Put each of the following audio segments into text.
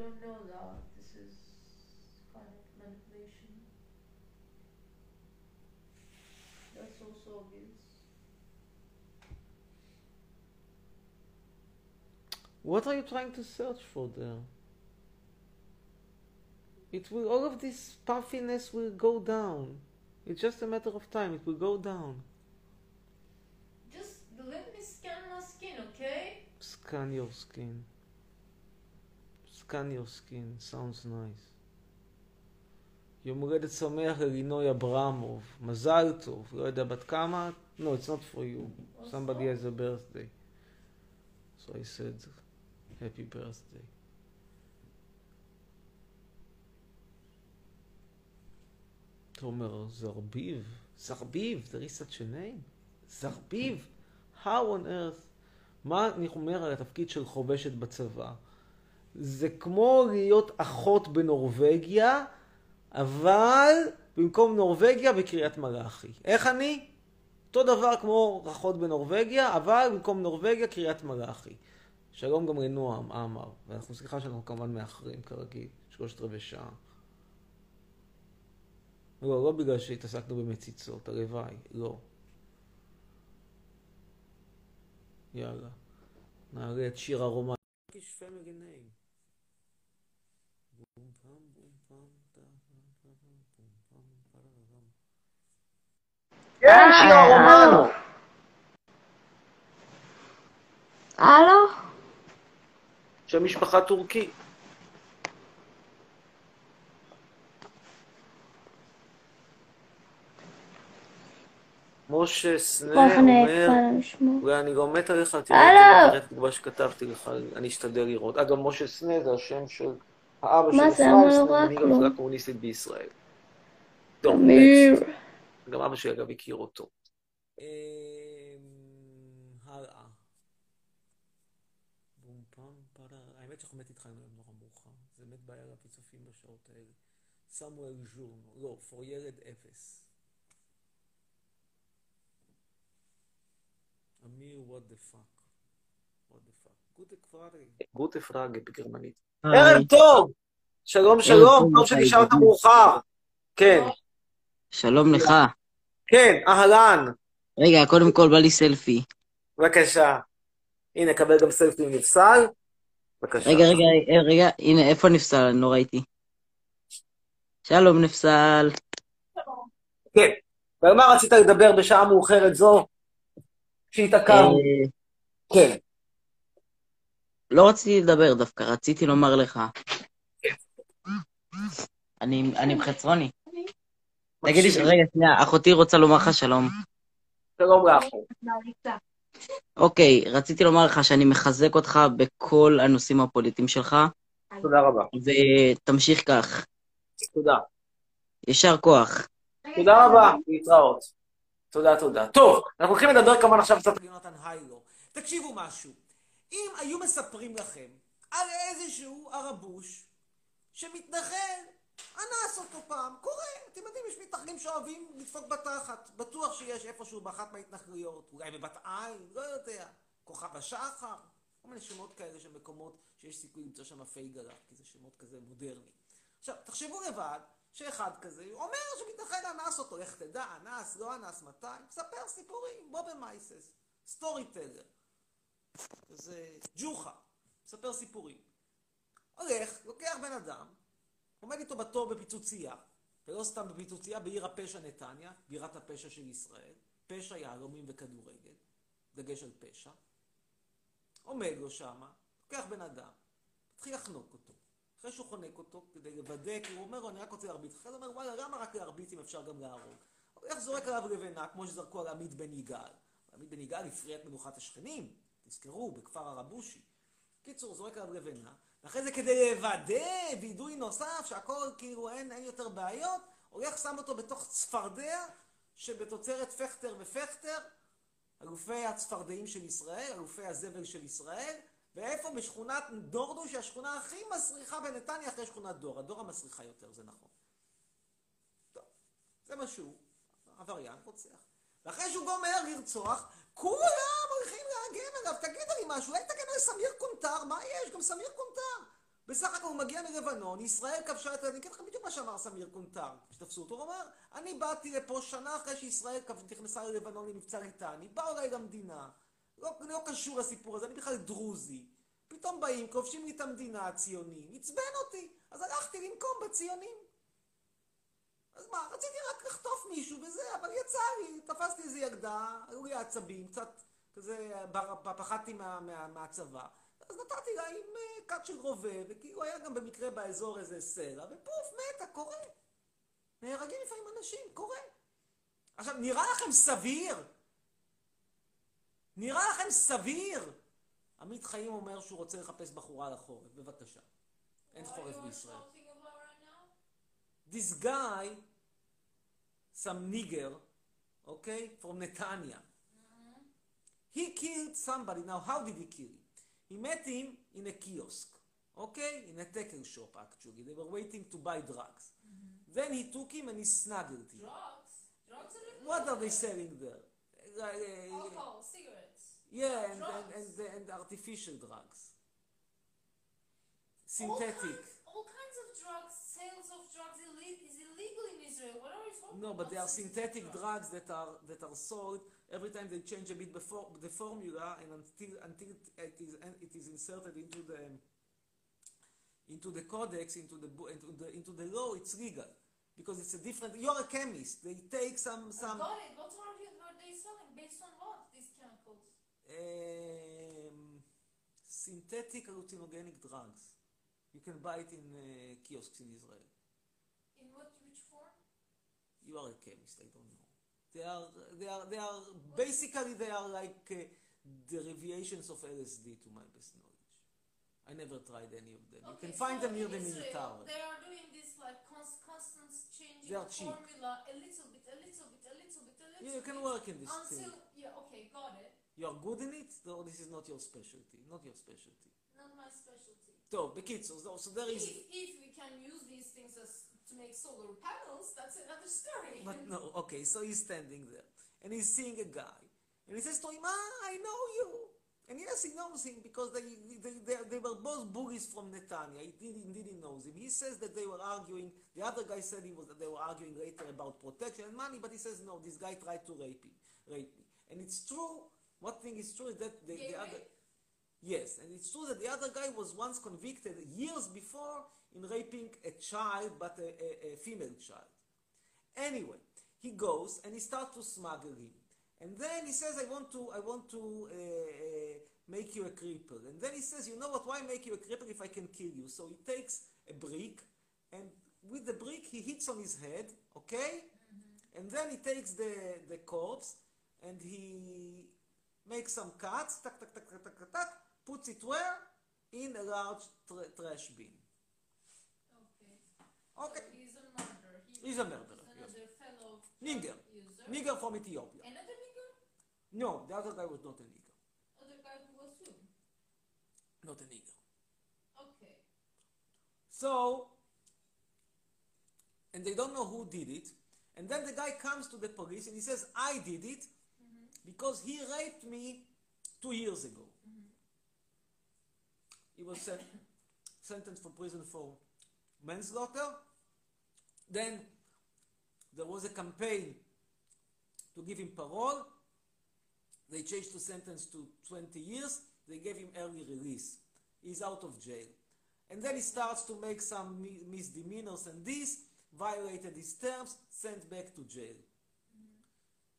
don't know that this is kind of manipulation. That's also obvious. What are you trying to search for there? It will, all of this puffiness will go down. It's just a matter of time. It will go down. Just let me scan my skin, okay? Scan your skin. Scan your skin. Sounds nice. יום הולדת שמח ללינוי אברמוב. מזל טוב. לא יודע בת כמה? No, it's not for you. Somebody has a birthday. So I said, happy birthday. תומר זרביב. זרביב, there is such a name. זרביב. How on earth? מה אני אומר על התפקיד של חובשת בצבא? זה כמו להיות אחות בנורבגיה, אבל במקום נורבגיה בקריית מלאכי. איך אני? אותו דבר כמו אחות בנורבגיה, אבל במקום נורבגיה קריית מלאכי. שלום גם לנועם עמר, ואנחנו סליחה שאנחנו כמובן מאחרים כרגיל, שלושת רבעי שעה. לא, לא בגלל שהתעסקנו במציצות, הלוואי, לא. יאללה, נעלה את שיר הרומן. כן, שירה רומנו. הלו? שם משפחה טורקי. משה סנה אומר, נעפה לשמוע. אולי אני גם מת עליך, תראה. את התגובה שכתבתי לך, אני אשתדל לראות. אגב, משה סנה זה השם של האבא של לא רואה מנהיג? המפלגה הקומוניסטית בישראל. טוב, אמיר. גם אבא שלי אגב הכיר אותו. אמ, הלאה. בום פם פרה. האמת שאנחנו באמת התחלנו היום נורא מאוחר. זה באמת בעיה לפיצופים בשעות האלה. סמואל ז'ורנו. לא, פור ילד אפס. אמיר, what the fuck. what the fuck. גוטה פראגה. גוטה פראגה בגרמנית. ערב טוב! שלום שלום, טוב, שנשארת. מאוחר. כן, שלום לך. כן, אהלן. רגע, קודם כל בא לי סלפי. בבקשה. הנה, קבל גם סלפי נפסל. בבקשה. רגע, רגע, אה, רגע, הנה, איפה נפסל? אני לא ראיתי. שלום נפסל. כן. ועל מה רצית לדבר בשעה מאוחרת זו? שהתעכבנו. אה, כן. לא רציתי לדבר דווקא, רציתי לומר לך. אני אני עם חצרוני. תגיד לי, רגע, שנייה, אחותי רוצה לומר לך שלום. שלום לך. אוקיי, רציתי לומר לך שאני מחזק אותך בכל הנושאים הפוליטיים שלך, תודה רבה. ותמשיך כך. תודה. יישר כוח. תודה רבה, להתראות. תודה, תודה. טוב, אנחנו הולכים לדבר כמובן עכשיו קצת על יונתן היילו. תקשיבו משהו. אם היו מספרים לכם על איזשהו ערבוש שמתנחל, אנס אותו פעם, קורה. אתם יודעים, יש מתנחלים שאוהבים לדפוק בתחת. בטוח שיש איפשהו באחת מההתנחלויות, אולי בבת עין, לא יודע. כוכב השחר, כל מיני שמות כאלה של מקומות שיש סיכוי למצוא שם פייגלה, כי זה שמות כזה מודרני. עכשיו, תחשבו לבד שאחד כזה אומר שמתנחל אנס אותו, לך תדע, אנס, לא אנס, מתי, מספר סיפורים, בוא במייסס, סטורי טלר. זה ג'וחה, מספר סיפורים. הולך, לוקח בן אדם, עומד איתו בתור בפיצוצייה, ולא סתם בפיצוצייה, בעיר הפשע נתניה, בירת הפשע של ישראל, פשע יהלומים וכדורגל, דגש על פשע. עומד לו שמה, לוקח בן אדם, מתחיל לחנוק אותו. אחרי שהוא חונק אותו, כדי לוודא, כי הוא אומר לו, אני רק רוצה להרביץ. אחרי זה אומר, וואלה, למה רק להרביץ אם אפשר גם להרוג? הוא הולך זורק עליו לבנה, כמו שזרקו על עמית בן יגאל. עמית בן יגאל הפריע את מנוחת השכנים, תזכרו, בכפר הרבושי. קיצור, זורק עליו לבנה, ואחרי זה כדי לוודא וידוי נוסף, שהכל כאילו אין, אין יותר בעיות, הולך שם אותו בתוך צפרדע שבתוצרת פכטר ופכטר, אלופי הצפרדעים של ישראל, אלופי הזבל של ישראל, ואיפה? בשכונת נורדאו, שהיא השכונה הכי מסריחה בנתניה אחרי שכונת דור. הדור המסריחה יותר, זה נכון. טוב, זה מה שהוא, עבריין רוצח. ואחרי שהוא גומר לרצוח, כולם הולכים להגן עליו. תגידו לי משהו, אולי תגן על סמיר קונטר? מה יש? גם סמיר קונטר. בסך הכל הוא מגיע מלבנון, ישראל כבשה את... אני אגיד לך בדיוק מה שאמר סמיר קונטר, כשתפסו אותו, הוא אמר, אני באתי לפה שנה אחרי שישראל נכנסה ללבנון למבצע ליטני, באו אליי למדינה, לא, לא קשור לסיפור הזה, אני בכלל דרוזי. פתאום באים, כובשים לי את המדינה הציונים, עצבן אותי, אז הלכתי לנקום בציונים. אז מה, רציתי רק לחטוף מישהו וזה, אבל יצא לי, תפסתי איזה ילדה, היו לי עצבים, קצת כזה, פחדתי מה, מה, מהצבא. אז נתתי לה עם אה, כת של רובה, וכאילו היה גם במקרה באזור איזה סלע, ופוף, מתה, קורה. נהרגים לפעמים אנשים, קורה. עכשיו, נראה לכם סביר? נראה לכם סביר? עמית חיים אומר שהוא רוצה לחפש בחורה לחורף, בבקשה. אין חורף בישראל. This guy, some nigger, okay, from Netanya, he killed somebody. Now, how did he kill him? He met him in a kiosk, okay, in a tackle shop, actually. They were waiting to buy drugs. Then he took him and he snuggled him. Drugs? Drugs are What are they selling there? Uh, uh, Alcohol, cigarettes. yeah, and, and, and, and artificial drugs. All Synthetic. kinds, all kinds of drugs, sales of drugs is illegal in Israel. What are you talking No, but they are synthetic drugs that are that are sold every time they change a bit before the formula, and until until it is it is inserted into the into the codex, into the into the into the law, it's legal because it's a different. You're a chemist. They take some some got it. What are, you, are they selling? Based on what? These chemicals? um, synthetic hallucinogenic drugs. You can buy it in uh, kiosks in Israel. In what? Which form? You are a chemist. I don't know. They are they are they are basically they are like uh, derivations of LSD to my best knowledge. I never tried any of them. you Okay, can find so them near in the Israel, Minotaur. They are doing this like cons- constant changing They are cheap. formula a little bit, a little bit, a little bit, a little Yeah, you can bit. work in this until, thing. Yeah, okay, got it. You are good in it, though this is not your specialty. Not your specialty. Not my specialty. So, בקיצור, so, so there is. If, if we can use these things as to make solar panels, that's another story. But no, okay, so he's standing there and he's seeing a guy and he says to him, Ah, I know you. And yes, he knows him because they, they, they, they were both bullies from Netanya. He did, indeed he knows him. He says that they were arguing, the other guy said he was, that they were arguing later about protection and money, but he says, no, this guy tried to rape, him, rape me. And it's true, one thing is true is that the, the other, rape? Yes, and it's true that the other guy was once convicted years before in raping a child, but a, a, a female child. Anyway, he goes and he starts to smuggle him. And then he says, I want to, I want to uh, uh, make you a cripple. And then he says, you know what, why make you a cripple if I can kill you? So he takes a brick, and with the brick he hits on his head, okay? And then he takes the, the corpse, and he makes some cuts, tuck, tuck, tuck, tuck, tuck, tuck, puts it where? In a large tra- trash bin. Okay. Okay. So he's a murderer. He He's a murderer, is yes. Another fellow Nigger. user. Nigger from Ethiopia. Another nigger? No, the other guy was not a nigger. Other guy who was who? Not a nigger. Okay. So, and they don't know who did it. And then the guy comes to the police and he says, I did it mm-hmm. because he raped me two years ago. He was sen- sentenced for prison for manslaughter. Then there was a campaign to give him parole. They changed the sentence to 20 years. They gave him early release. He's out of jail. And then he starts to make some misdemeanors and this, violated his terms, sent back to jail.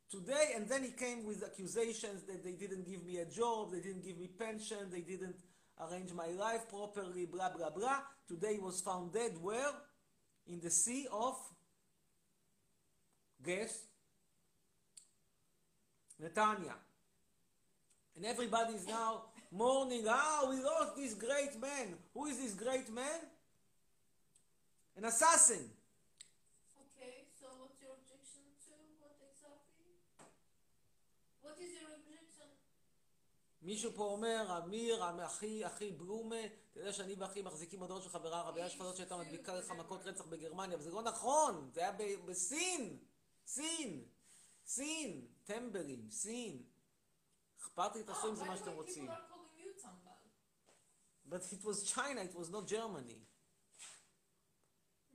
Today, and then he came with accusations that they didn't give me a job, they didn't give me pension, they didn't arrange my life properly, blah, blah, blah. Today was found dead where? In the sea of, guess, Netanya. And everybody is now mourning, ah, we lost this great man. Who is this great man? An assassin. Okay, so what's your objection to what exactly? What is your objection? מישהו פה אומר, אמיר, אחי, אחי בלומה, אתה יודע שאני ואחי מחזיקים הודעות של חברה רבייה שפטות שהייתה מדביקה לך מכות רצח בגרמניה, אבל זה לא נכון, זה היה בסין, סין, סין, טמבלים, סין. אכפת לי, תעשו עם זה מה שאתם רוצים. But it was China, it was not Germany.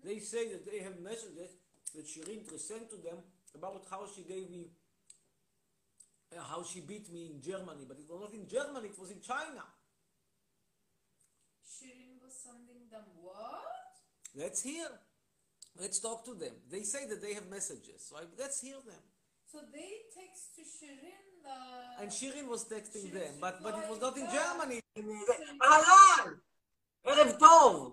They say that they have messages that Shirin sent to them about how she gave me, how she beat me in Germany, but it was not in Germany, it was in China. Shirin was sending them what? Let's hear. Let's talk to them. They say that they have messages, so I, let's hear them. So they text to Shirin the... And Shirin was texting Shirin them, but, but it was not in Germany. Alan! Erev Tov!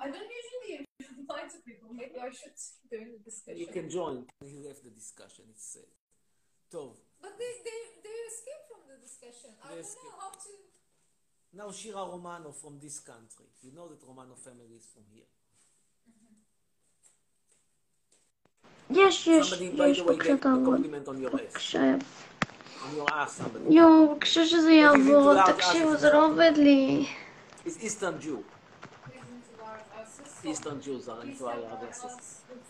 I don't usually reply to people. Maybe I should join the discussion. You can join. He left the discussion. It's said. Tov. But they they they escape from the discussion. I They don't escape. know how to. Now Shira Romano from this country. You know that Romano family is from here. יש, יש, Somebody, by יש, the way, בבקשה gave a תעבוד. compliment on your ass. בבקשה. On your ass, somebody. יואו, בבקשה שזה יעבור, לאט, לאט, תקשיבו, לאט. זה לא עובד לי. It's Eastern Jew. Please into our asses. So Eastern Jews are please into our have our asses. ass with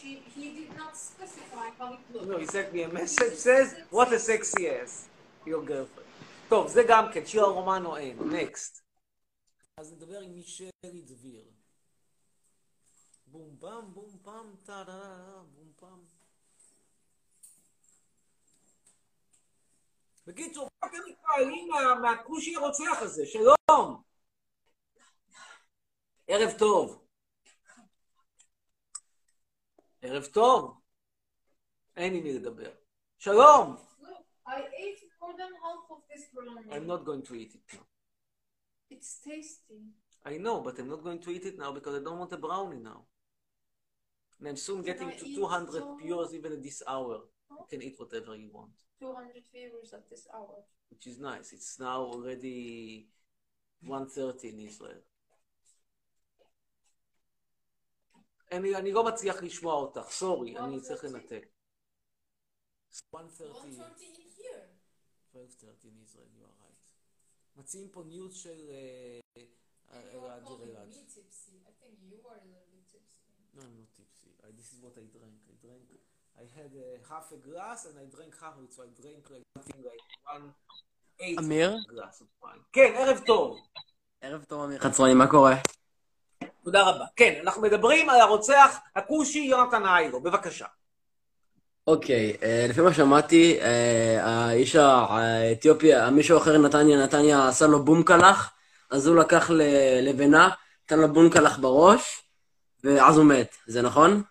She he did not specify how it looked. No, he sent me a message, says, what a sexy ass. Your girlfriend. טוב, זה גם כן, שירה רומנו אין. נקסט. אז נדבר עם מישלי דביר. בום פעם, בום פעם, טה דה דה בום פעם. בקיצור, מה אתם מתפעלים מה- מהכושי הרוצח הזה? שלום! ערב טוב. ערב טוב. אין עם מי לדבר. שלום! Look, I ate more than half of this brownie. I'm not going to eat it now. It's tasty. I know, but I'm not going to eat it now because I don't want a brownie now. And I'm soon getting I to eat 200 so- viewers even at this hour. You can eat whatever you want, 200 viewers at this hour. which is nice. It's now already 1.30 in Israel. אני, אני לא מצליח לשמוע אותך, סורי, אני צריך 1:30? לנתק. 1.30, 130 in here. 12.30 in Israel, you are right. מציעים פה ניוז של אה, are אלעד calling אלעד. me tipsy. I think you are a little bit tipsy. No, I'm not tipsy. I, this is what I drank. I drank. I had uh, half a glass and I drank half of it, so I drank like something like one eighth אמיר? glass of wine. כן, ערב טוב. ערב טוב, אמיר חצרוני, מה קורה? תודה רבה. כן, אנחנו מדברים על הרוצח הכושי יונתן איירו. בבקשה. אוקיי, אה, לפי מה שמעתי, אה, האיש האתיופי, מישהו אחר נתניה, נתניה עשה לו בומקלח, אז הוא לקח לבנה, נתן לו בומקלח בראש, ואז הוא מת. זה נכון?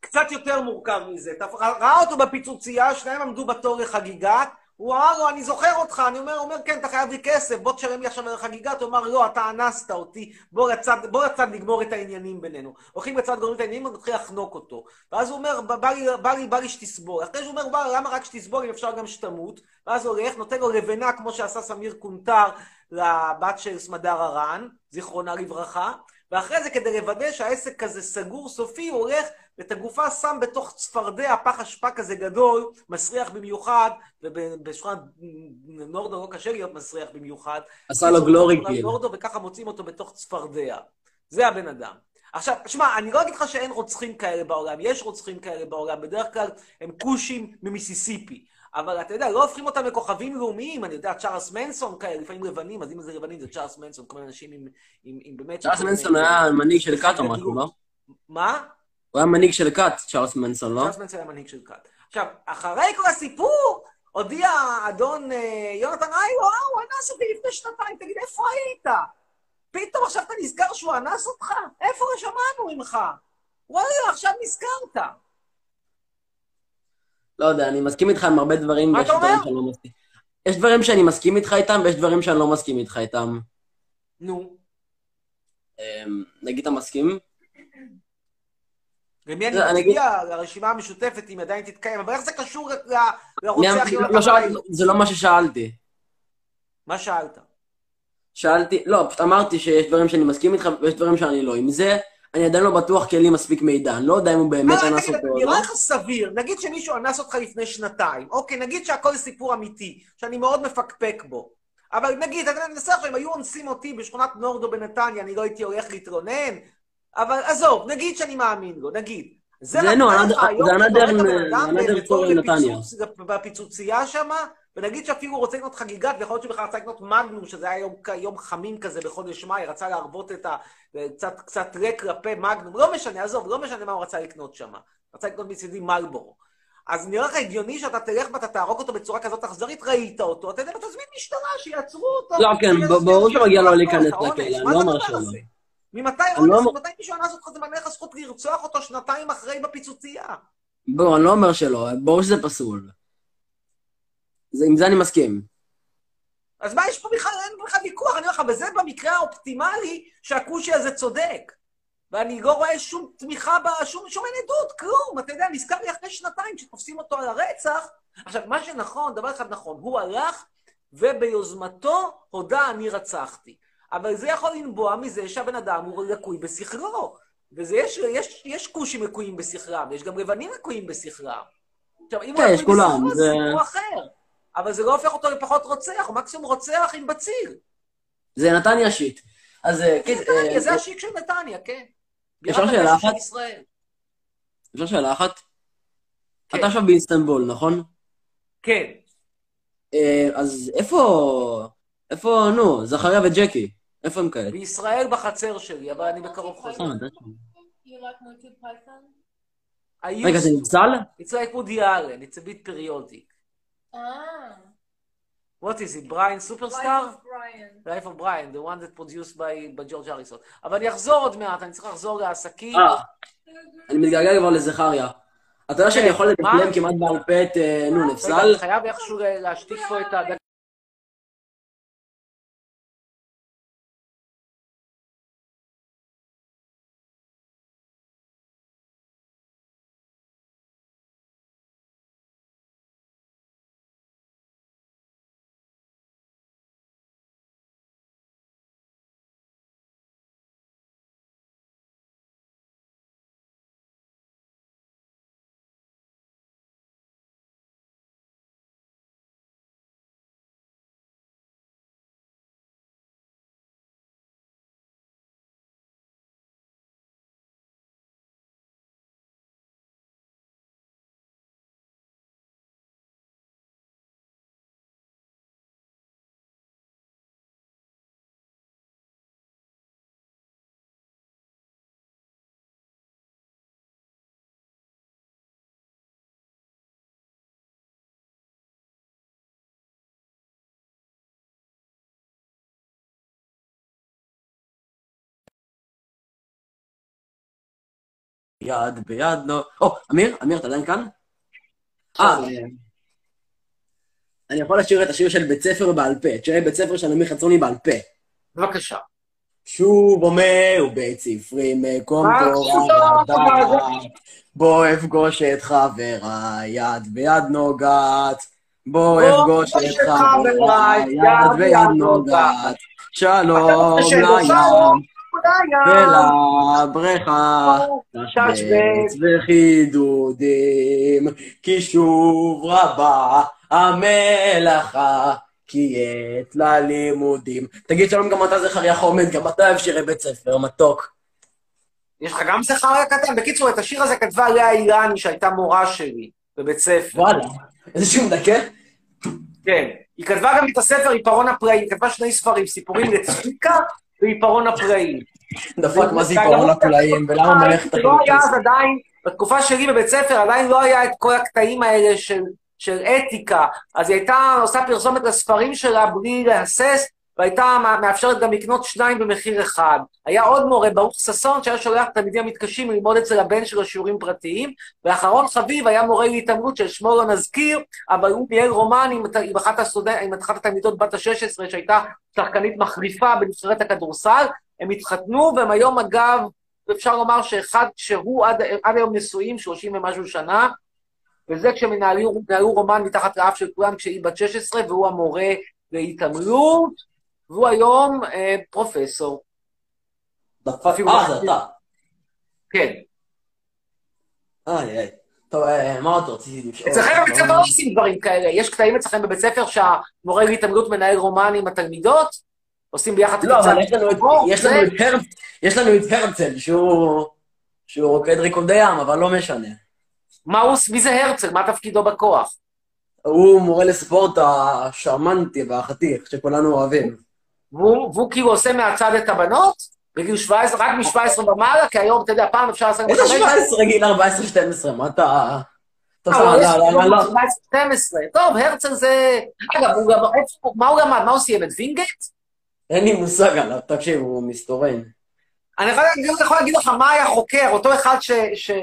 קצת יותר מורכב מזה. ראה אותו בפיצוצייה, שניהם עמדו בתור לחגיגה, הוא אמר לו, אני זוכר אותך, אני אומר, אומר, כן, אתה חייב לי כסף, בוא תשלם לי עכשיו על החגיגה, הוא אמר, לא, אתה אנסת אותי, בוא לצד, בוא לצד נגמור את העניינים בינינו. הולכים לצד גורמים את העניינים, ונתחיל לחנוק אותו. ואז הוא אומר, בא לי, בא לי, בא לי שתסבול. אחרי שהוא אומר, בא, למה רק שתסבול, אם אפשר גם שתמות? ואז הוא הולך, נותן לו לבנה, כמו שעשה סמיר קונטר לבת של סמדר הרן, זיכרונה לברכה, ואחרי זה, כדי לוודא שהעסק כזה סגור סופי, הוא הולך ואת הגופה שם בתוך צפרדע, פח אשפה כזה גדול, מסריח במיוחד, ובשכונת נורדאו לא קשה להיות מסריח במיוחד. עשה לו glory בשכונת kill. נורדאו, וככה מוצאים אותו בתוך צפרדע. זה הבן אדם. עכשיו, שמע, אני לא אגיד לך שאין רוצחים כאלה בעולם, יש רוצחים כאלה בעולם, בדרך כלל הם כושים ממיסיסיפי. אבל אתה יודע, לא הופכים אותם לכוכבים לאומיים, אני יודע, צ'ארלס מנסון כאלה, לפעמים לבנים, אז אם זה לבנים זה צ'ארלס מנסון, כל מיני אנשים עם, עם, עם באמת... צ'ארלס מנסון היה מנהיג של או משהו, לא? מה? הוא היה מנהיג של כת, צ'ארלס מנסון, לא? צ'ארלס מנסון היה מנהיג של כת. עכשיו, אחרי כל הסיפור, הודיע אדון אה, יונתן איירו, אה, הוא אנס אותי לפני שנתיים, תגיד, איפה היית? פתאום עכשיו אתה נזכר שהוא אנס אותך? איפה שמענו ממך? וואלה, עכשיו נזכרת. לא יודע, אני מסכים איתך עם הרבה דברים, מה אתה דברים אומר? שאני לא מסכים. יש דברים שאני מסכים איתך איתם, ויש דברים שאני לא מסכים איתך איתם. נו, אמ, נגיד אתה מסכים? למי אני אני מצביע? לרשימה המשותפת, אם עדיין תתקיים, אבל איך זה קשור ל- ל- אני- לרוצח לא? זה לא מה ששאלתי. מה שאלת? שאלתי, לא, פשוט אמרתי שיש דברים שאני מסכים איתך ויש דברים שאני לא. עם זה, אני עדיין לא בטוח כי אין לי מספיק מידע. אני לא יודע אם הוא באמת אה, אנס אותו או לא. נראה לך סביר, נגיד שמישהו אנס אותך לפני שנתיים, אוקיי, נגיד שהכל סיפור אמיתי, שאני מאוד מפקפק בו. אבל נגיד, אתה מנסה עכשיו, אם היו אונסים אותי בשכונת נורדו בנתניה, אני לא הייתי הולך להתלונן, אבל עזוב, נגיד שאני מאמין לו, נגיד. זה הנדר בתור פורר נתניה. בפיצוצייה שמה, ונגיד שאפילו הוא רוצה לקנות חגיגת, ויכול להיות שהוא בכלל רצה לקנות מגנום, שזה היה יום, יום חמים כזה בחודש מאי, רצה להרבות את ה... קצת, קצת ריק לפה מגנום, לא משנה, עזוב, לא משנה מה הוא רצה לקנות שם. רצה לקנות מצידי מלבורו. אז נראה לך הגיוני שאתה תלך ואתה תהרוג אותו בצורה כזאת אכזרית, ראית אותו, אתה יודע, ותזמין משטרה, שיעצרו אותו. לא, כן, ברור שמגיע לו שיעשו להיכנס. לכלא, אני לא אומר שלא. ממתי אונס, לא ממתי מישהו אנס אותך, זה מעניין לך זכות לרצוח אותו שנתיים אחרי בפיצוצייה. בואו, אני לא אומר שלא, ברור שזה פסול. זה- עם זה אני מסכים. אז מה יש פה בכלל, אין בכלל ויכוח, אני אומר לך, וזה במקרה האופטימלי שהכושי הזה צודק. ואני לא רואה שום תמיכה, ב- שום, שום אין עדות, כלום. אתה יודע, נזכר לי אחרי שנתיים שתופסים אותו על הרצח. עכשיו, מה שנכון, דבר אחד נכון, הוא הלך וביוזמתו הודה אני רצחתי. אבל זה יכול לנבוע מזה שהבן אדם הוא לקוי בשכלו. וזה יש, יש, יש כושים לקויים בשכלם, יש גם לבנים לקויים בשכלם. עכשיו, אם הוא כן, יש לקוי בשכלו, זה סיפור אחר. אבל זה לא הופך אותו לפחות רוצח, הוא מקסימום רוצח עם בציר. זה נתניה שיט. אז אה, כן, נתניה, אה, זה השיק של נתניה, כן. אפשר שאלה אחת? אפשר שאלה אחת? כן. אתה עכשיו באיסטנבול, נכון? כן. אה, אז איפה... איפה, נו, זכריה וג'קי? איפה הם כעת? בישראל בחצר שלי, אבל אני בקרוב חוזר. רגע, זה. נפסל? It's like Woody Allen, it's a bit periodic. Ah. What is it, Brian Life Superstar? of Brian. Life of Brian, the one that produced by, by George Harrison. אבל אני אחזור עוד מעט, אני צריך לחזור לעסקים. אה, אני מתגעגע כבר לזכריה. אתה יודע שאני כן, יכול? לדקלם כמעט בעל פה את אה, נו, נפסל? חייב איכשהו להשתיק פה את ה... יד ביד, נו. או, אמיר? אמיר, אתה עדיין כאן? אה, אני יכול לשיר את השיר של בית ספר בעל פה, את שירי בית ספר של אמיר חצרוני בעל פה. בבקשה. שוב אומר בית ספרי מקום רק תורה ודעת, בוא אפגוש את חבריי, יד ביד נוגעת. בוא אפגוש את חבריי, יד ביד נוגעת. שלום לים ולבריכה, תשבץ וחידודים, כי שוב רבה המלאכה, כי עת ללימודים. תגיד שלום גם אתה זכריה חומד, גם אתה אוהב שירי בית ספר, מתוק. יש לך גם זכריה קטן? בקיצור, את השיר הזה כתבה לאה אילני, שהייתה מורה שלי בבית ספר. וואלה, איזה שהוא מדכא? כן. היא כתבה גם את הספר עיפרון הפראי, היא כתבה שני ספרים, סיפורים לצביקה ועיפרון הפראי. דפק מה זה עיפרון הפלאים, ולמה מלאכת לא היה אז? עדיין, בתקופה שלי בבית ספר עדיין לא היה את כל הקטעים האלה של, של אתיקה, אז היא הייתה עושה פרסומת לספרים שלה בלי להסס, והייתה מא- מאפשרת גם לקנות שניים במחיר אחד. היה עוד מורה, ברוך ששון, שהיה שולח תלמידים המתקשים ללמוד אצל הבן שלו שיעורים פרטיים, ואחרון חביב היה מורה להתעמלות ששמו לא נזכיר, אבל הוא ניהל רומן עם, עם, אחת, הסטודנט, עם אחת התלמידות בת ה-16 שהייתה שחקנית מחליפה בנבחרת הכדורסל, הם התחתנו, והם היום אגב, אפשר לומר שאחד, שהוא עד, עד היום נשואים, 30 ומשהו שנה, וזה כשהם ינהלו רומן מתחת לאף של כולם כשהיא בת 16, והוא המורה להתעמלות, והוא היום אה, פרופסור. דפק, אה, לא- זה אתה. כן. איי, איי. טוב, אה, מה עוד רציתי לשאול? אצלכם בבית ספר לא עושים דברים כאלה. יש קטעים אצלכם בבית ספר שהמורה להתעמלות מנהל רומן עם התלמידות? עושים ביחד לא, קבוצת אבל יש לנו את- ספורט, יש לנו את הרצל, שהוא שהוא רוקד ריקודי ים, אבל לא משנה. מה הוא, מי זה הרצל? מה תפקידו בכוח? הוא מורה לספורט השרמנטי והחתיך, שכולנו אוהבים. והוא, והוא כאילו עושה מהצד את הבנות, בגיל 17, רק מ-17 ומעלה, כי היום, אתה יודע, פעם אפשר לעשות... איזה 17 גיל 14-12, מה אתה... לא, לו. 12. טוב, הרצל זה... אגב, הוא גם... מה הוא למד? מה הוא סיים? את וינגייט? אין לי מושג עליו, תקשיב, הוא מסתורן. אני יכול להגיד, לך מה היה חוקר, אותו אחד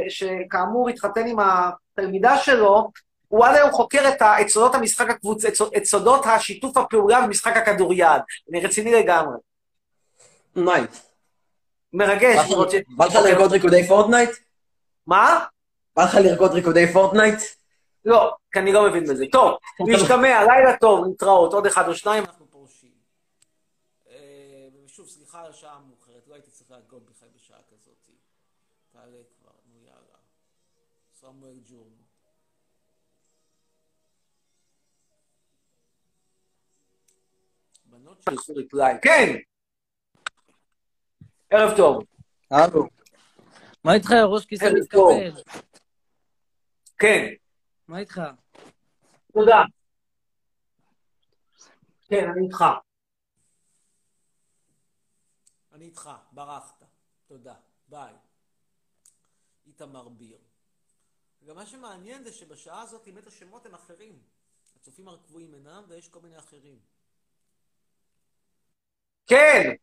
שכאמור התחתן עם התלמידה שלו, הוא עד היום חוקר את, ה, את סודות המשחק הקבוצה, את, סוד- את סודות השיתוף הפעולה במשחק הכדוריד. אני רציני לגמרי. נייט. מרגש. בא לך- לרקוד ריקודי Fortnite? מה? בא לך לרקוד ריקודי Fortnite? לא, כי אני לא מבין בזה. טוב, להשתמע, לילה טוב, להתראות, עוד אחד או שניים. אנחנו פורשים. ושוב, סליחה על השעה המאוחרת, לא הייתי צריך להיות בכלל בשעה כזאת. תעלה כבר, נו יאללה. סמואל ג'ורנו. בנות שלחו ריפליי. כן! ערב טוב. הלו. מה איתך, ראש כיסא. מתקפל? כן, מה איתך? תודה. כן, אני איתך. אני איתך, ברחת. תודה. ביי. איתמר ביר. וגם מה שמעניין זה שבשעה הזאת באמת השמות הם אחרים. הצופים הקבועים אינם, ויש כל מיני אחרים. כן!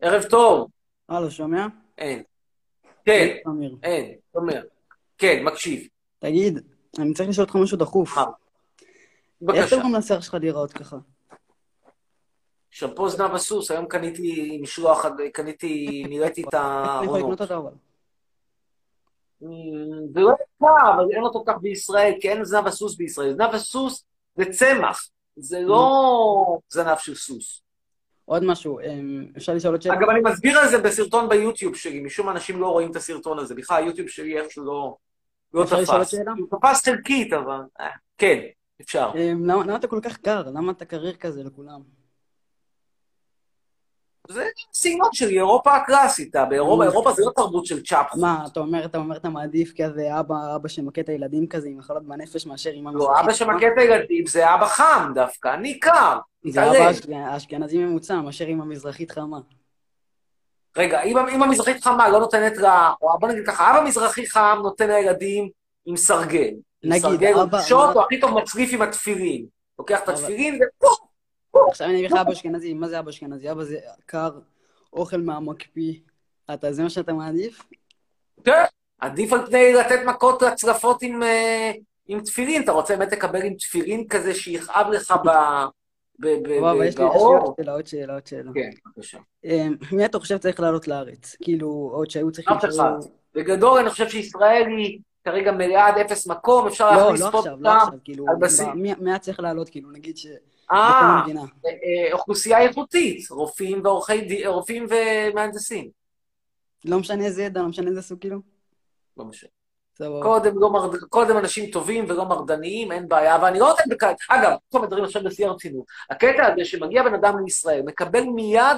ערב טוב. הלו, שומע? אין. כן, אמיר. אין. אומר. כן, מקשיב. תגיד, אני צריך לשאול אותך משהו דחוף. מה? איך בבקשה. תגרום לשיער שלך להיראות ככה? שמפו זנב הסוס, היום קניתי משלוח, קניתי, נראיתי את הארונות. אמ, זה לא יקר, אבל אין אותו כך בישראל, כי אין זנב הסוס בישראל. זנב הסוס זה צמח, זה לא זנב של סוס. עוד משהו, אמ, אפשר לשאול עוד שאלה? אגב, אני מסביר על זה בסרטון ביוטיוב שלי, משום אנשים לא רואים את הסרטון הזה. בכלל, היוטיוב שלי איכשהו לא, לא אפשר לשאול עוד תפס. שאלה? הוא תפס חלקית, אבל... אה, כן, אפשר. אמ, למה למה אתה כל כך קר? למה אתה קריר כזה לכולם? זה סגנון של אירופה הקלאסית, באירופה. אירופה זה לא תרבות של צ'אפ. מה, אתה אומר, אתה אומר, אתה מעדיף כזה אבא, אבא שמכה את הילדים כזה עם מחלות בנפש מאשר עם לא, אבא שמכה את הילדים זה אבא חם דווקא, אני קר, זה. אבא אשכ- האשכנזי ממוצע מאשר עם המזרחית חמה. רגע, אם, המזרחית חמה לא נותנת לה, או בוא נגיד ככה, אבא מזרחי חם נותן לילדים עם סרגל. עם נגיד, סרגל אבא- שוט, אבא- או הכי טוב מצליף עם התפילין. לוקח את התפילין ופו, עכשיו אני אביא לך אבא אשכנזי, מה זה אבא אשכנזי? אבא זה קר, אוכל מהמקפיא. אתה, זה מה שאתה מעדיף? כן. עדיף על פני לתת מכות לצלפות עם, אה, עם תפילין. אתה רוצה באמת לקבל עם תפילין כזה שיכאב לך ב... ב- אבל יש לי? עוד שאלה, עוד שאלה, עוד שאלה. כן, בבקשה. אמ, מי אתה חושב צריך לעלות לארץ? כאילו, עוד שהיו צריכים... אף אחד. בגדול, אני חושב שישראל היא כרגע מלאה עד אפס מקום, אפשר לא, להכניס לא פה עכשיו, לא ושם. עכשיו, כאילו, בסיס- ב- מי מי היה צריך לעלות, כאילו, נגיד ש... אה. אה, אה, אוכלוסייה איכותית, רופאים ועורכי דין, רופאים ומהנדסים. לא משנה איזה ידע, לא משנה איזה סוג, כאילו? לא משנה. קודם, לא מרד... קודם אנשים טובים ולא מרדניים, אין בעיה, ואני לא נותן בקל... אגב, פה מדברים עכשיו בשיא הרצינות. הקטע הזה שמגיע בן אדם לישראל, מקבל מיד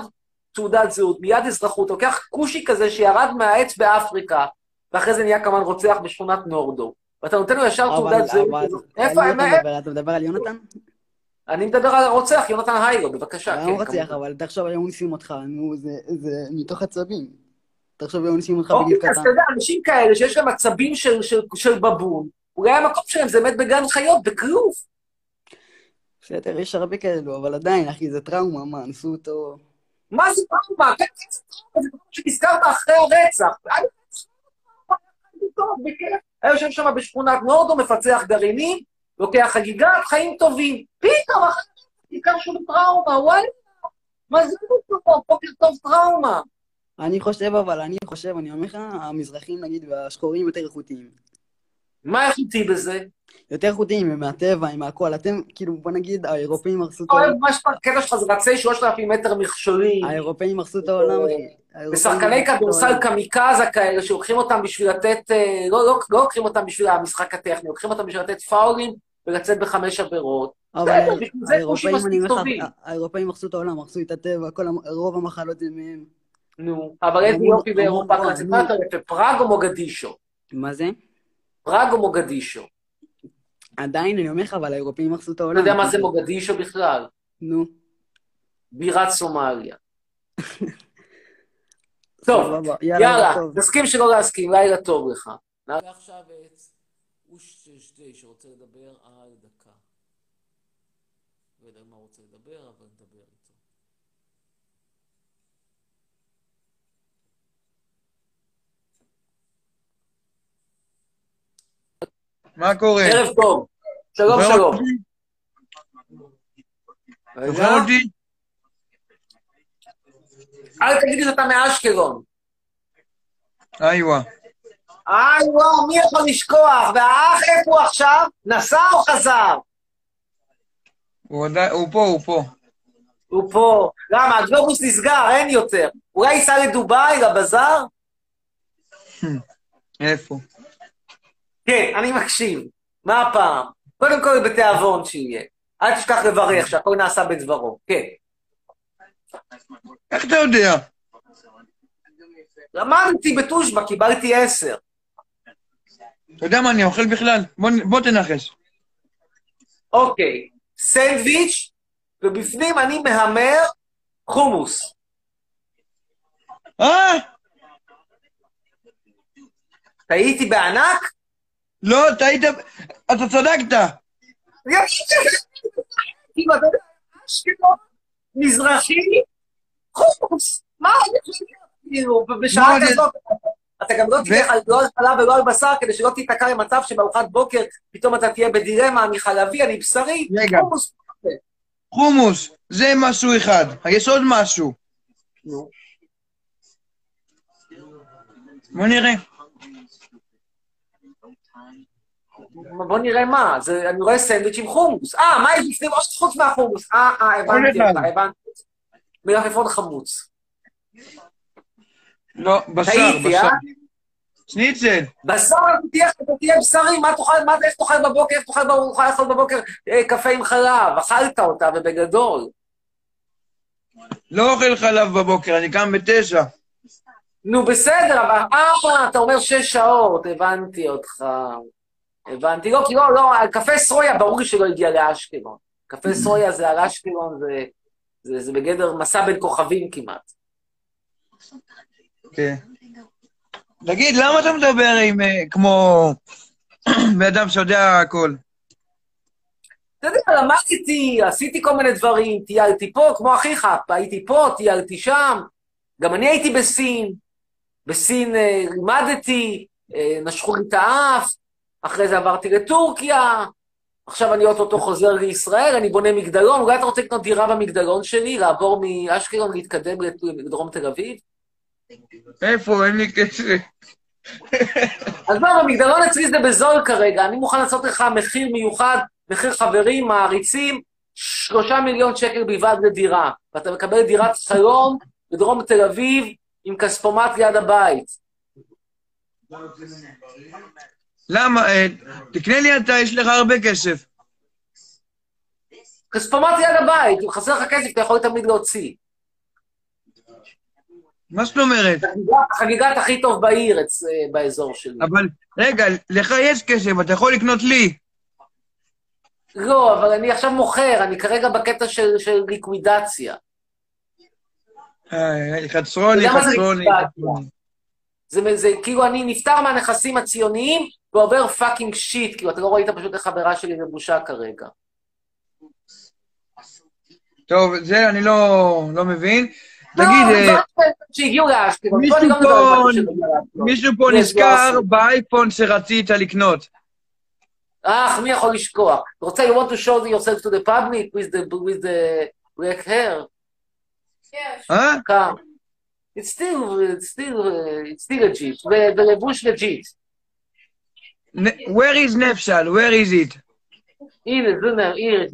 תעודת זהות, מיד אזרחות, לוקח כושי כזה שירד מהעץ באפריקה, ואחרי זה נהיה כמובן רוצח בשכונת נורדו. ואתה נותן לו ישר תעודת זהות. איפה? אתה מדבר על יונתן? אני מדבר על הרוצח, יונתן היילו, בבקשה. הוא כן, לא רוצח. אבל תחשוב, היו אונסים אותך, נו, זה- מתוך עצבים. תחשוב, היו אונסים אותך אוקיי, בגיל אז קטן. אתה יודע, אנשים כאלה שיש להם עצבים של- בבון, אולי המקום שלהם זה מת בגן חיות, בכלוב. בסדר, יש הרבה כאלו, אבל עדיין, אחי, זה טראומה, מה, אנסו אותו... מה זה טראומה? כן, כן, זה טראומה, זה דבר שנזכרת אחרי הרצח. היה יושב שם בשכונת נורדו, מפצח גרעינים, לוקח חגיגה, חיים טובים. פתאום, אחרי נזכר שהוא בטראומה, וואלה. מה זה טוב, בוקר טוב טראומה. אני חושב, אבל אני חושב, אני אומר לך, המזרחים, נגיד, והשחורים יותר איכותיים. מה איכותי בזה? יותר איכותיים, הם מהטבע, הם מהכל. אתם, כאילו, בוא נגיד, האירופאים הרסו את העולם. מה שהקטע שלך זה רצי 3,000 מטר מכשולים. האירופאים הרסו את העולם, אחי. ושחקני כדורסל. קמיקזה כאלה, שלוקחים אותם בשביל לתת, אה, לא, לא, לא לוקחים אותם בשביל המשחק הטכני, לוקחים אותם בשביל לתת פאולים ולצאת בחמש עבירות. אבל בסדר, בשביל זה אני מספיק טובים. האירופאים הרסו את העולם, הרסו את הטבע, רוב המחלות זה מהם. נו, אבל איזה יופי באירופה יפה, פראג או מוגדישו? מה זה? פראג או מוגדישו? עדיין, אני אומר לך, אבל האירופאים הרסו את אתה העולם. יודע מה זה מוגדישו בכלל? נו. בירת סומליה. טוב, יאללה. נסכים שלא להסכים, לילה טוב לך. נעלה עכשיו את אוש שדי שרוצה לדבר על דקה. לא יודע מה הוא רוצה לדבר, אבל נדבר איתו. מה קורה? ערב טוב. שלום, שלום. זוכר אותי? אל תגיד לי שאתה מאשקלון. איווה. איי, וואו, מי יכול לשכוח? והאח איפה הוא עכשיו? נסע או חזר? הוא עדיין- הוא פה, הוא פה. הוא פה. למה? הגלובוס נסגר, אין יותר. אולי ייסע לדובאי, לבזאר? איפה? כן, אני מקשיב. מה הפעם? קודם כל בתיאבון שיהיה. אל תשכח לברך שהכל נעשה בדברו. כן. איך אתה יודע? למדתי בתושבע, קיבלתי עשר. אתה יודע מה אני אוכל בכלל? בוא, בוא תנחש. אוקיי, סנדוויץ', ובפנים אני מהמר חומוס. אה? טעיתי בענק? לא, טעית... אתה צדקת. כאילו, אתה אשקלון, מזרחי, חומוס. מה עוד יכול להיות? כאילו, בשעה כזאת, אתה גם לא תלך על- לא על חלב ולא על בשר, כדי שלא תיתקע למצב שבארוחת בוקר פתאום אתה תהיה בדילמה, אני חלבי, אני בשרי, רגע. חומוס. חומוס, זה משהו אחד. יש עוד משהו. נו. בוא נראה. בוא נראה מה, זה, אני רואה סנדוויץ' עם חומוס. אה, מה יש בפנים עוד חוץ מהחומוס? אה, אה, הבנתי הבנתי. מלפפון חמוץ. לא, בשר, בשר. אה? שניצל. בשר, תהיה- תהיה בשרי, מה תאכל, מה, איך תאכל בבוקר, איך תאכל בבוקר, תוכל לאכול בבוקר אה, קפה עם חלב, אכלת אותה, ובגדול. לא אוכל חלב בבוקר, אני קם בתשע. נו, בסדר, אבל... אה, אתה אומר שש שעות, הבנתי אותך. הבנתי. לא, כי לא, לא, קפה סרויה, ברור לי שלא הגיע לאשקלון. קפה סרויה זה על אשקלון, זה, זה, זה בגדר מסע בין כוכבים כמעט. כן. תגיד, למה אתה מדבר עם... אה, כמו... בן אדם שיודע הכל? אתה יודע, למדתי, עשיתי כל מיני דברים, טיילתי פה, כמו אחיך, הייתי פה, טיילתי שם. גם אני הייתי בסין. בסין אה, לימדתי, אה, נשכו לי את האף, אחרי זה עברתי לטורקיה, עכשיו אני אוטוטו חוזר לישראל, אני בונה מגדלון, אולי אתה רוצה לקנות דירה במגדלון שלי, לעבור מאשקלון, להתקדם לדרום תל אביב? איפה? אין לי קשר. אז לא, במגדלון אצלי זה בזול כרגע, אני מוכן לעשות לך מחיר מיוחד, מחיר חברים, מעריצים, שלושה מיליון שקל בלבד לדירה. ואתה מקבל דירת חלום בדרום תל אביב עם כספומט ליד הבית. למה? אה, תקנה לי אתה, יש לך הרבה כסף. כספומט ליד הבית, אם חסר לך כסף, אתה יכול תמיד להוציא. מה זאת אומרת? חגיגת- הכי טוב בעיר, אה, באזור שלי. אבל, רגע, לך יש כסף, אתה יכול לקנות לי. לא, אבל אני עכשיו מוכר, אני כרגע בקטע של של ליקווידציה. אה, חצרוני, זה חצרוני. נקבע? זה, זה כאילו אני נפטר מהנכסים הציוניים ועובר פאקינג שיט, כאילו אתה לא ראית פשוט איך חברה שלי לבושה כרגע. טוב, זה אני לא לא מבין. תגיד, לא, אה, דברים שהגיעו לאשקלון, מישהו פה אני לא. מישהו פה נזכר. באייפון שרצית לקנות. אך, מי יכול לשכוח? אתה רוצה, you want to show yourself to the public with the, with the black hair? Yes. אה? come. It's still, it's still, uh, it's still legit, ו- ולבוש לג'יט. Where is נפסל? Where is it? הנה, זה נ- הנה את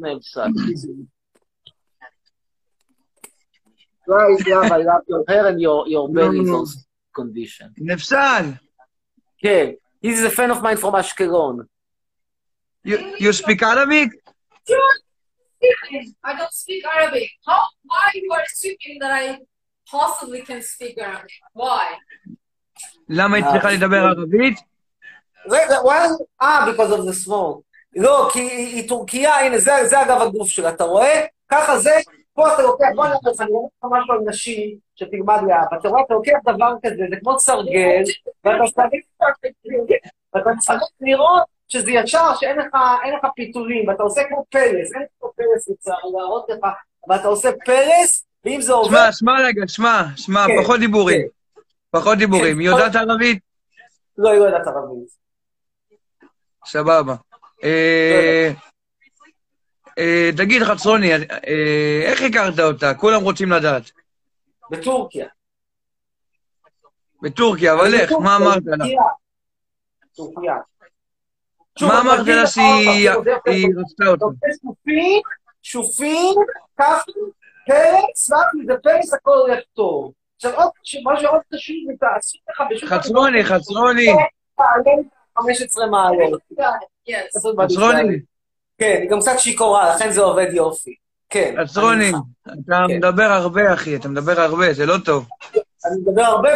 I love your hair and your, your belly is also condition. נפסל, כן, he's a fan of mine from אשקלון. you, you speak Arabic? I don't speak Arabic. How? Why you are assuming that I possibly can speak Arabic? Why? למה היא צריכה לדבר ערבית? רגע, well, אה, because of the smoke. לא, כי היא, טורקיה, הנה, זה, זה אגב הגוף שלה, אתה רואה? ככה זה, פה אתה לוקח, בוא נראה לך, אני אומר לך משהו על נשים, שתלמד לאבא. אתה רואה, אתה לוקח דבר כזה, זה כמו סרגל, ואתה צריך, לראות שזה ישר, שאין לך, פיתולים, ואתה עושה כמו פרס, אין כמו פרס לצערי, להראות לך, ואתה עושה פרס, ואם זה עובר... שמע, שמע רגע, שמע, שמע, כן, פחות דיבורים. פחות דיבורים. כן, היא יודעת ערבית? לא, היא לא יודעת ערבית. סבבה. אה, אה, תגיד, חצרוני, אה, איך הכרת אותה? כולם רוצים לדעת. בטורקיה. בטורקיה, אבל איך? מה אמרת לה? טורקיה. מה אמרת לה שהיא רצתה אותה? עושה שופים, שופים, כפי, פרס, רק זה פרס, הכל הולך טוב. עכשיו עוד, מה שעוד זה תעשו לך בשוק... חצרוני, חצרוני, מעלות, 15 מעלות. חצרוני, כן, היא גם קצת שיכורה, לכן זה עובד יופי. כן. חצרוני, אני אתה כן. מדבר הרבה, אחי, אתה מדבר הרבה, זה לא טוב. אני מדבר הרבה,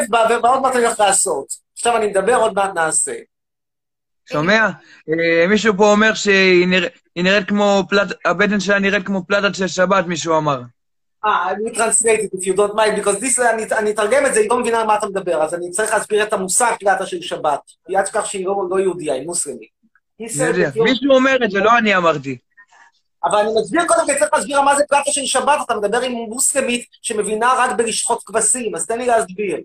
ועוד מעט אני הולך לעשות. עכשיו אני מדבר, עוד מעט נעשה. שומע? אה, מישהו פה אומר שהיא נרא- היא נראית כמו פלט... הבטן שלה נראית כמו פלטת של שבת, מישהו אמר. אה, אני translate it if you don't mind, because this, אני, אני אתרגם את זה, היא לא מבינה על מה אתה מדבר, אז אני צריך להסביר את המושג פלטה של שבת. היא אל תשכח שהיא לא, לא יהודייה, היא מוסלמית. מישהו אומר את זה, לא אני אמרתי. אבל אני מסביר קודם כל, צריך להסביר מה זה פלטה של שבת, אתה מדבר עם מוסלמית שמבינה רק בלשחוט כבשים, אז תן לי להסביר.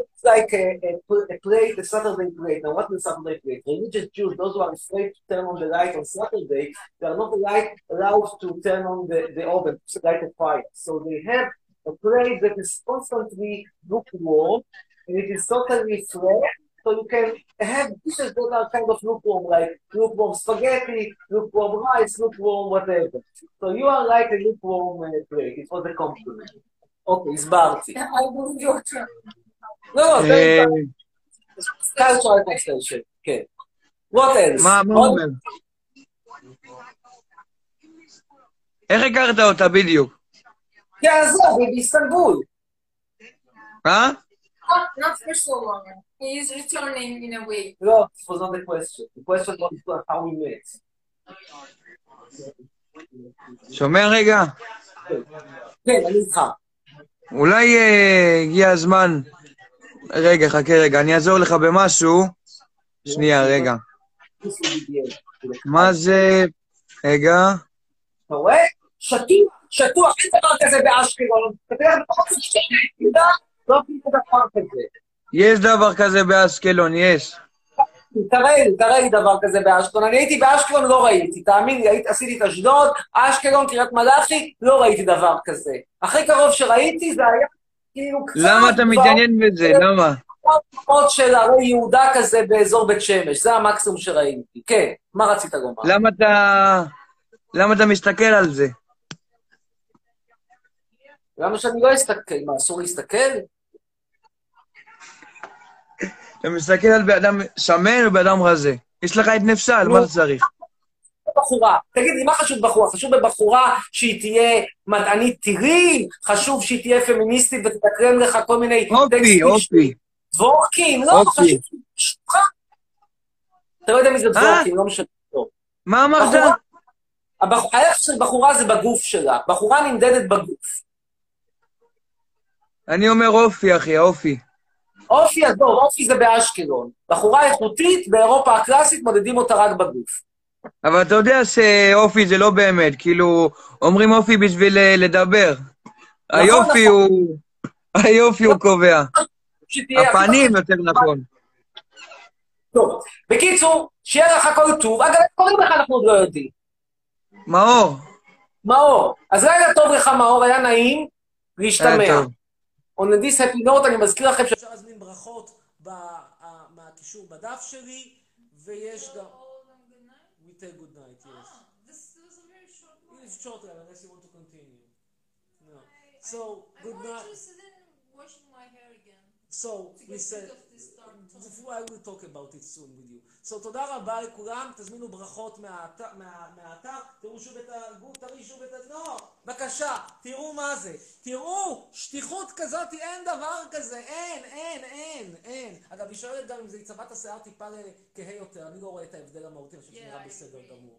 It's like a, a, a plate, a Saturday plate. Now, what is Saturday plate? Religious Jews, those who are afraid to turn on the light on Saturday, they are not allowed, allowed to turn on the, the oven, to light a fire. So they have a plate that is constantly lukewarm, and it is totally fresh, so you can have dishes that are kind of lukewarm, like lukewarm spaghetti, lukewarm rice, lukewarm whatever. So you are like a lukewarm uh, plate. It was a compliment. אוקיי, הסברתי. I believe you're true. לא, לא, זה אה, cultural translation, כן. What else? מה מה הוא עוד- אומר? איך הכרת אותה בדיוק? כן, זהו, היא באיסטנבול. אה? Not, not for so long. He is returning in a week. לא, this was not the question. The question was how we met. שומע רגע? כן, אני איתך. אולי אה, הגיע הזמן... רגע, חכה רגע, אני אעזור לך במשהו. שנייה, רגע. מה זה... רגע. אתה רואה? שטוח, שטוח, אין דבר כזה באשקלון. אתה נקודה, לא עושים דבר כזה. יש דבר כזה באשקלון, יש. תראה לי, תראה לי דבר כזה באשקלון. אני הייתי באשקלון, לא ראיתי. תאמין לי, עשיתי את אשדוד, אשקלון, קריית מלאכי, לא ראיתי דבר כזה. הכי קרוב שראיתי זה היה כאילו קצת... למה אתה מתעניין בזה? למה? מקומות של הרי יהודה כזה באזור בית שמש, זה המקסימום שראיתי. כן, מה רצית לומר? למה אתה... למה אתה מסתכל על זה? למה שאני לא אסתכל? מה, אסור להסתכל? אתה מסתכל על בן אדם שמן ובן אדם רזה. יש לך את נפסל, מה אתה צריך? בחורה. תגיד לי, מה חשוב בחורה? חשוב בבחורה שהיא תהיה מדענית טילים? חשוב שהיא תהיה פמיניסטית ותתקרם לך כל מיני... אופי, אופי. דבורקים? לא. חשוב... אתה לא יודע מי זה דבורקים, לא משנה. מה אמרת? הערך של בחורה זה בגוף שלה. בחורה נמדדת בגוף. אני אומר אופי, אחי, אופי. אופי, עזוב, אופי זה באשקלון. בחורה איכותית, באירופה הקלאסית מודדים אותה רק בגוף. אבל אתה יודע שאופי זה לא באמת, כאילו, אומרים אופי בשביל אה, לדבר. היופי נכון. הוא... היופי הוא קובע. הפנים יותר נכון. טוב. בקיצור, שיהיה לך כל טוב. אגב, איך קוראים לך אנחנו עוד לא יודעים. מאור. מאור. אז לילה טוב לך, מאור, היה נעים להשתמע. On this happy note, אני מזכיר לכם שאפשר מהקישור בדף שלי, ויש גם... We take good night, yes. Ah, this was a very short one. It's short, unless you want to continue. No. I- So, I'm good more night. interested in washing my hair again. So, we said, this. I will talk about it soon with you. So, תודה רבה לכולם, תזמינו ברכות מהאתר, מה- מהאתר, תראו שוב את הגוף, תראי שוב את ה... לא, בבקשה, תראו מה זה. תראו, שטיחות כזאת, אין דבר כזה, אין, אין, אין, אין. אגב, היא שואלת גם אם זה יצבע את השיער טיפה לכהה יותר, אני לא רואה את ההבדל המהותי, אני חושב שנראה I בסדר. גמור.